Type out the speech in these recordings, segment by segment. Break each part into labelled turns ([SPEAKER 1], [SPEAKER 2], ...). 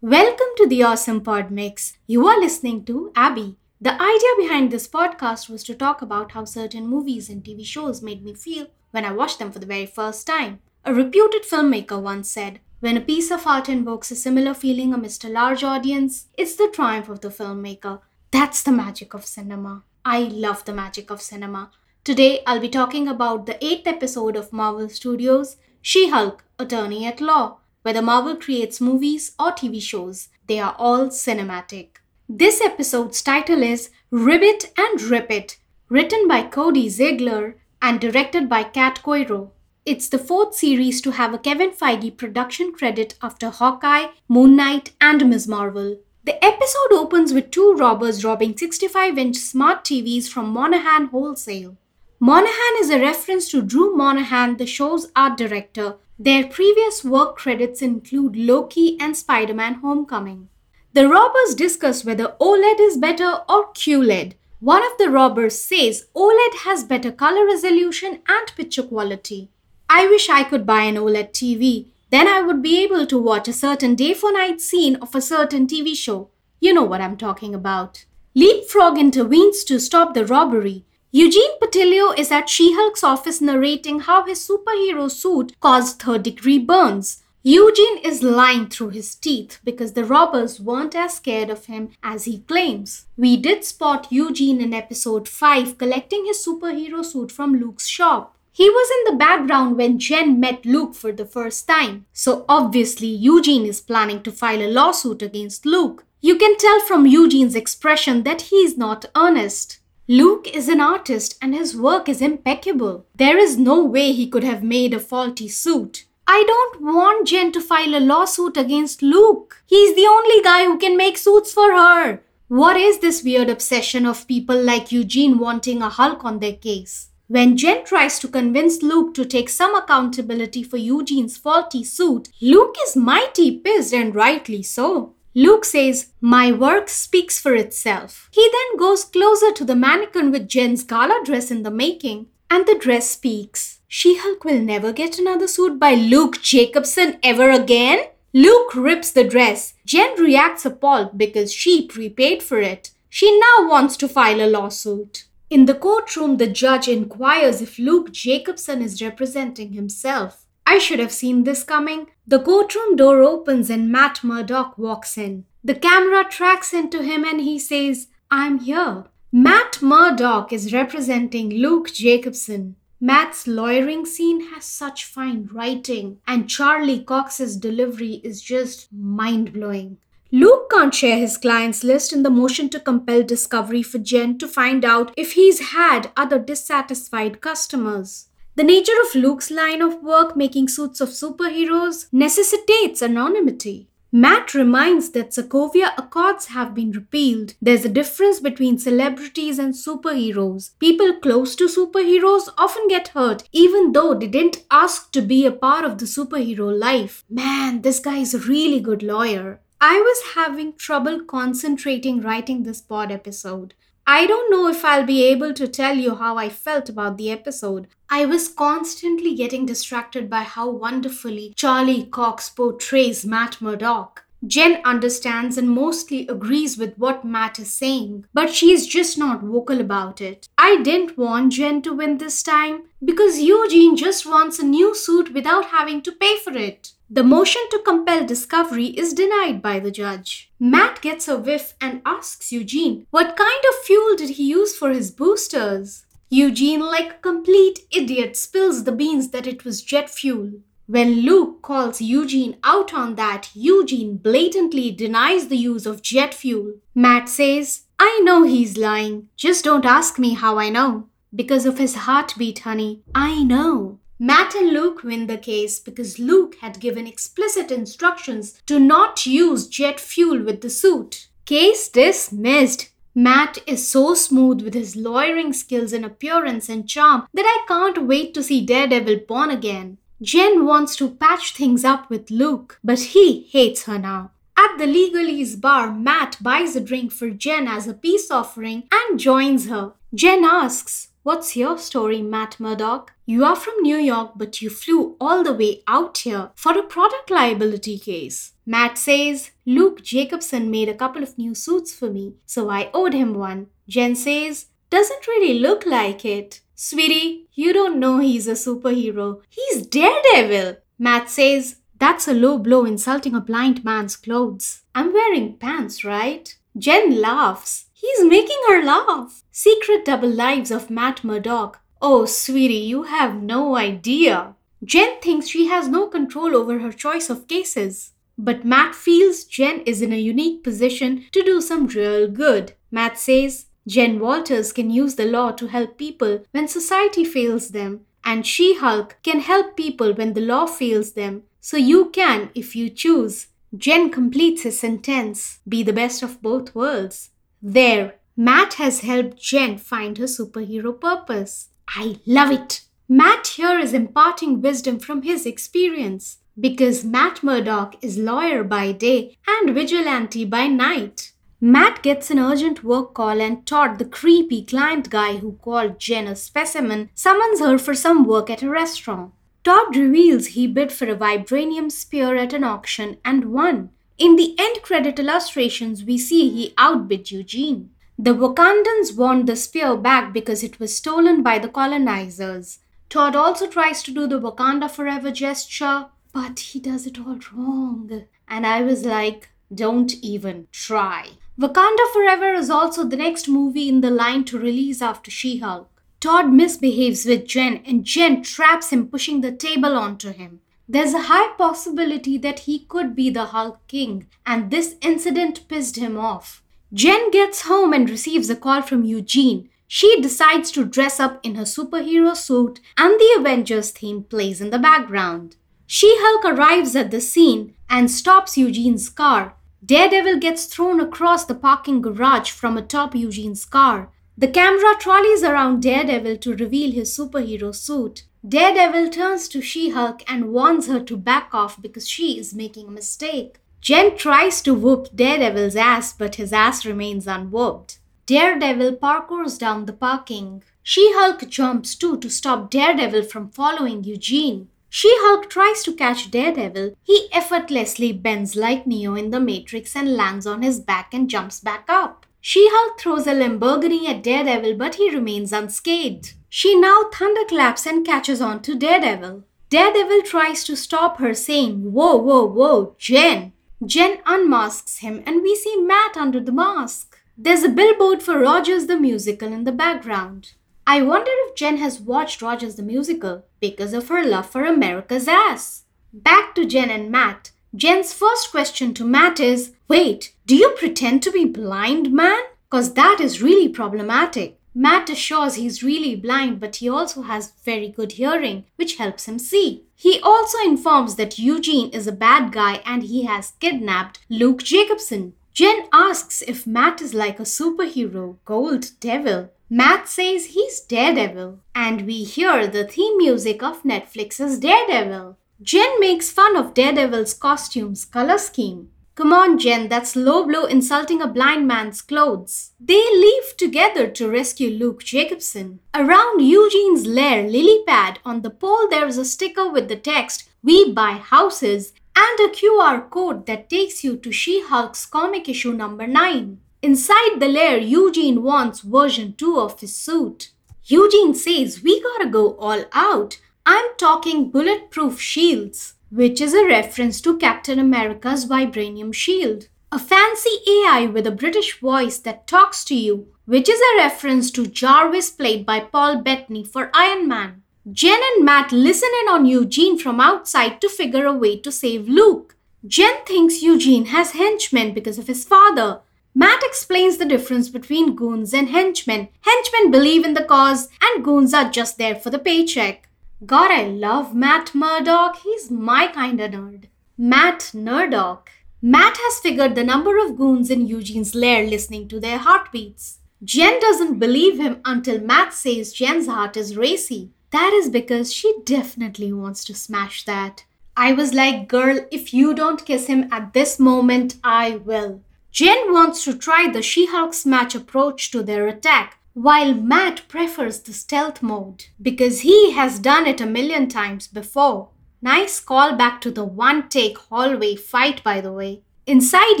[SPEAKER 1] Welcome to the Awesome Pod Mix. You are listening to Abby. The idea behind this podcast was to talk about how certain movies and TV shows made me feel when I watched them for the very first time. A reputed filmmaker once said, When a piece of art invokes a similar feeling amidst a large audience, it's the triumph of the filmmaker. That's the magic of cinema. I love the magic of cinema. Today, I'll be talking about the eighth episode of Marvel Studios' She Hulk, Attorney at Law. Whether Marvel creates movies or TV shows, they are all cinematic. This episode's title is Ribbit and Rip It, written by Cody Ziegler and directed by Kat Coiro. It's the fourth series to have a Kevin Feige production credit after Hawkeye, Moon Knight, and Ms. Marvel. The episode opens with two robbers robbing 65 inch smart TVs from Monahan Wholesale. Monahan is a reference to Drew Monahan, the show's art director. Their previous work credits include Loki and Spider Man Homecoming. The robbers discuss whether OLED is better or QLED. One of the robbers says OLED has better color resolution and picture quality. I wish I could buy an OLED TV. Then I would be able to watch a certain day for night scene of a certain TV show. You know what I'm talking about. Leapfrog intervenes to stop the robbery. Eugene Patilio is at She Hulk's office narrating how his superhero suit caused third degree burns. Eugene is lying through his teeth because the robbers weren't as scared of him as he claims. We did spot Eugene in episode 5 collecting his superhero suit from Luke's shop. He was in the background when Jen met Luke for the first time, so obviously Eugene is planning to file a lawsuit against Luke. You can tell from Eugene's expression that he's not earnest. Luke is an artist and his work is impeccable. There is no way he could have made a faulty suit. I don't want Jen to file a lawsuit against Luke. He's the only guy who can make suits for her. What is this weird obsession of people like Eugene wanting a Hulk on their case? When Jen tries to convince Luke to take some accountability for Eugene's faulty suit, Luke is mighty pissed and rightly so. Luke says, My work speaks for itself. He then goes closer to the mannequin with Jen's gala dress in the making, and the dress speaks. She Hulk will never get another suit by Luke Jacobson ever again? Luke rips the dress. Jen reacts appalled because she prepaid for it. She now wants to file a lawsuit. In the courtroom, the judge inquires if Luke Jacobson is representing himself. I should have seen this coming. The courtroom door opens and Matt Murdock walks in. The camera tracks into him and he says, I'm here. Matt Murdock is representing Luke Jacobson. Matt's lawyering scene has such fine writing, and Charlie Cox's delivery is just mind blowing. Luke can't share his client's list in the motion to compel discovery for Jen to find out if he's had other dissatisfied customers. The nature of Luke's line of work, making suits of superheroes, necessitates anonymity. Matt reminds that Sokovia Accords have been repealed. There's a difference between celebrities and superheroes. People close to superheroes often get hurt, even though they didn't ask to be a part of the superhero life. Man, this guy is a really good lawyer. I was having trouble concentrating writing this pod episode. I don't know if I'll be able to tell you how I felt about the episode. I was constantly getting distracted by how wonderfully Charlie Cox portrays Matt Murdock. Jen understands and mostly agrees with what Matt is saying, but she is just not vocal about it. I didn't want Jen to win this time because Eugene just wants a new suit without having to pay for it. The motion to compel discovery is denied by the judge. Matt gets a whiff and asks Eugene what kind of fuel did he use for his boosters. Eugene, like a complete idiot, spills the beans that it was jet fuel. When Luke calls Eugene out on that, Eugene blatantly denies the use of jet fuel. Matt says, I know he's lying. Just don't ask me how I know. Because of his heartbeat, honey. I know. Matt and Luke win the case because Luke had given explicit instructions to not use jet fuel with the suit. Case dismissed. Matt is so smooth with his lawyering skills and appearance and charm that I can't wait to see Daredevil born again. Jen wants to patch things up with Luke, but he hates her now. At the legalese bar, Matt buys a drink for Jen as a peace offering and joins her. Jen asks, What's your story, Matt Murdock? You are from New York, but you flew all the way out here for a product liability case. Matt says, Luke Jacobson made a couple of new suits for me, so I owed him one. Jen says, doesn't really look like it. Sweetie, you don't know he's a superhero. He's Daredevil. Matt says, That's a low blow insulting a blind man's clothes. I'm wearing pants, right? Jen laughs. He's making her laugh. Secret double lives of Matt Murdock. Oh, sweetie, you have no idea. Jen thinks she has no control over her choice of cases. But Matt feels Jen is in a unique position to do some real good. Matt says, Jen Walters can use the law to help people when society fails them, and She Hulk can help people when the law fails them. So you can if you choose. Jen completes his sentence be the best of both worlds. There, Matt has helped Jen find her superhero purpose. I love it. Matt here is imparting wisdom from his experience because Matt Murdock is lawyer by day and vigilante by night. Matt gets an urgent work call and Todd, the creepy client guy who called Jen a specimen, summons her for some work at a restaurant. Todd reveals he bid for a vibranium spear at an auction and won. In the end credit illustrations, we see he outbid Eugene. The Wakandans want the spear back because it was stolen by the colonizers. Todd also tries to do the Wakanda Forever gesture, but he does it all wrong. And I was like, don't even try. Wakanda Forever is also the next movie in the line to release after She Hulk. Todd misbehaves with Jen and Jen traps him, pushing the table onto him. There's a high possibility that he could be the Hulk King, and this incident pissed him off. Jen gets home and receives a call from Eugene. She decides to dress up in her superhero suit, and the Avengers theme plays in the background. She Hulk arrives at the scene and stops Eugene's car. Daredevil gets thrown across the parking garage from atop Eugene's car. The camera trolleys around Daredevil to reveal his superhero suit. Daredevil turns to She Hulk and warns her to back off because she is making a mistake. Jen tries to whoop Daredevil's ass, but his ass remains unwhooped. Daredevil parkours down the parking. She Hulk jumps too to stop Daredevil from following Eugene. She Hulk tries to catch Daredevil. He effortlessly bends like Neo in the Matrix and lands on his back and jumps back up. She Hulk throws a Lamborghini at Daredevil, but he remains unscathed. She now thunderclaps and catches on to Daredevil. Daredevil tries to stop her, saying, Whoa, whoa, whoa, Jen. Jen unmasks him, and we see Matt under the mask. There's a billboard for Rogers the Musical in the background. I wonder if Jen has watched Rogers the Musical because of her love for America's ass. Back to Jen and Matt. Jen's first question to Matt is Wait, do you pretend to be blind, man? Because that is really problematic. Matt assures he's really blind, but he also has very good hearing, which helps him see. He also informs that Eugene is a bad guy and he has kidnapped Luke Jacobson. Jen asks if Matt is like a superhero, Gold Devil. Matt says he's Daredevil, and we hear the theme music of Netflix's Daredevil. Jen makes fun of Daredevil's costume's color scheme. Come on, Jen, that's low blow insulting a blind man's clothes. They leave together to rescue Luke Jacobson. Around Eugene's lair, lily pad, on the pole there is a sticker with the text, We buy houses, and a QR code that takes you to She Hulk's comic issue number 9. Inside the lair, Eugene wants version 2 of his suit. Eugene says, We gotta go all out. I'm talking bulletproof shields which is a reference to Captain America's vibranium shield. A fancy AI with a British voice that talks to you, which is a reference to Jarvis played by Paul Bettany for Iron Man. Jen and Matt listen in on Eugene from outside to figure a way to save Luke. Jen thinks Eugene has henchmen because of his father. Matt explains the difference between goons and henchmen. Henchmen believe in the cause, and goons are just there for the paycheck. God, I love Matt Murdock. He's my kind of nerd. Matt Nerdock. Matt has figured the number of goons in Eugene's lair listening to their heartbeats. Jen doesn't believe him until Matt says Jen's heart is racy. That is because she definitely wants to smash that. I was like, girl, if you don't kiss him at this moment, I will. Jen wants to try the She Hulk smash approach to their attack, while Matt prefers the stealth mode because he has done it a million times before. Nice callback to the one take hallway fight, by the way. Inside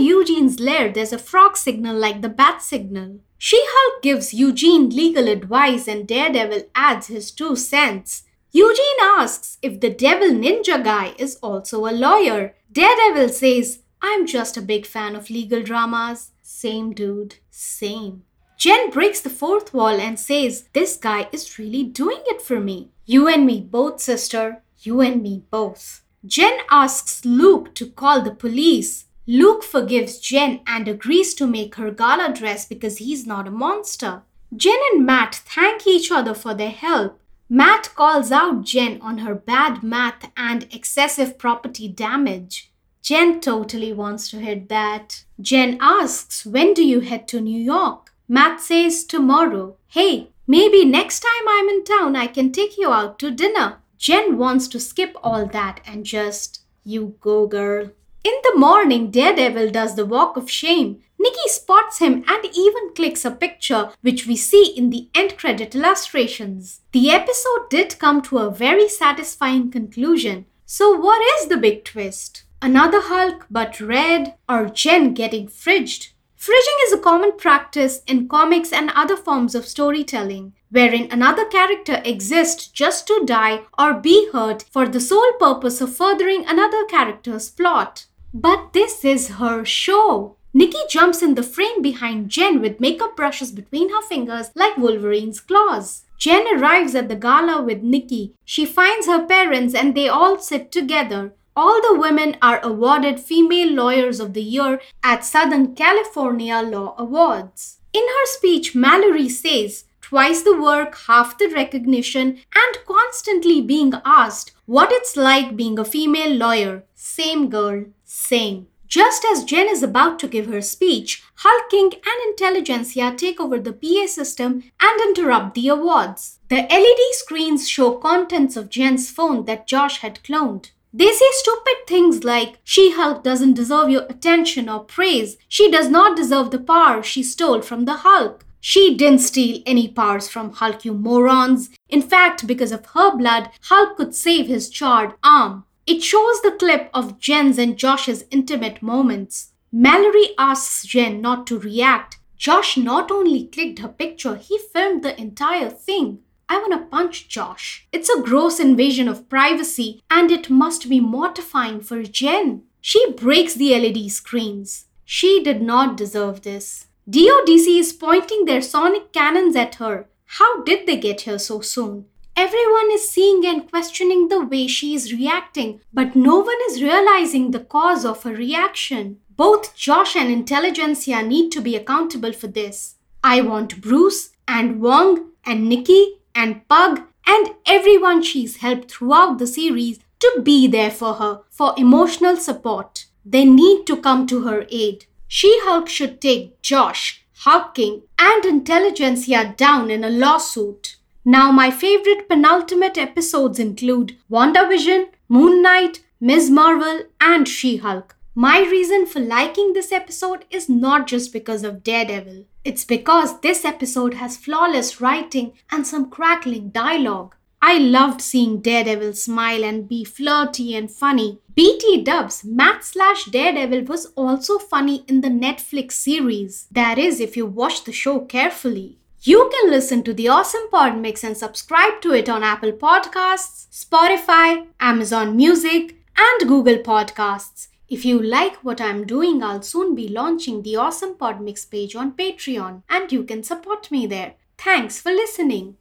[SPEAKER 1] Eugene's lair, there's a frog signal like the bat signal. She Hulk gives Eugene legal advice and Daredevil adds his two cents. Eugene asks if the devil ninja guy is also a lawyer. Daredevil says, I'm just a big fan of legal dramas. Same dude, same. Jen breaks the fourth wall and says, This guy is really doing it for me. You and me both, sister. You and me both. Jen asks Luke to call the police. Luke forgives Jen and agrees to make her gala dress because he's not a monster. Jen and Matt thank each other for their help. Matt calls out Jen on her bad math and excessive property damage. Jen totally wants to hit that. Jen asks, When do you head to New York? Matt says, Tomorrow. Hey, maybe next time I'm in town I can take you out to dinner. Jen wants to skip all that and just, You go, girl. In the morning, Daredevil does the walk of shame. Nikki spots him and even clicks a picture, which we see in the end credit illustrations. The episode did come to a very satisfying conclusion. So, what is the big twist? Another Hulk, but red, or Jen getting fridged? Fridging is a common practice in comics and other forms of storytelling, wherein another character exists just to die or be hurt for the sole purpose of furthering another character's plot. But this is her show. Nikki jumps in the frame behind Jen with makeup brushes between her fingers like Wolverine's claws. Jen arrives at the gala with Nikki. She finds her parents and they all sit together. All the women are awarded Female Lawyers of the Year at Southern California Law Awards. In her speech, Mallory says, twice the work, half the recognition, and constantly being asked what it's like being a female lawyer. Same girl, same. Just as Jen is about to give her speech, Hulk King and Intelligentsia take over the PA system and interrupt the awards. The LED screens show contents of Jen's phone that Josh had cloned. They say stupid things like, She Hulk doesn't deserve your attention or praise. She does not deserve the power she stole from the Hulk. She didn't steal any powers from Hulk, you morons. In fact, because of her blood, Hulk could save his charred arm. It shows the clip of Jen's and Josh's intimate moments. Mallory asks Jen not to react. Josh not only clicked her picture, he filmed the entire thing. I want to punch Josh. It's a gross invasion of privacy and it must be mortifying for Jen. She breaks the LED screens. She did not deserve this. DODC is pointing their sonic cannons at her. How did they get here so soon? Everyone is seeing and questioning the way she is reacting, but no one is realizing the cause of her reaction. Both Josh and Intelligentsia need to be accountable for this. I want Bruce and Wong and Nikki and Pug and everyone she's helped throughout the series to be there for her for emotional support. They need to come to her aid. She Hulk should take Josh, Hulk King, and Intelligentsia down in a lawsuit. Now, my favorite penultimate episodes include WandaVision, Moon Knight, Ms. Marvel, and She Hulk. My reason for liking this episode is not just because of Daredevil. It's because this episode has flawless writing and some crackling dialogue. I loved seeing Daredevil smile and be flirty and funny. BT Dubs, Matt slash Daredevil was also funny in the Netflix series. That is, if you watch the show carefully. You can listen to the Awesome Pod Mix and subscribe to it on Apple Podcasts, Spotify, Amazon Music, and Google Podcasts. If you like what I'm doing, I'll soon be launching the Awesome Pod Mix page on Patreon, and you can support me there. Thanks for listening.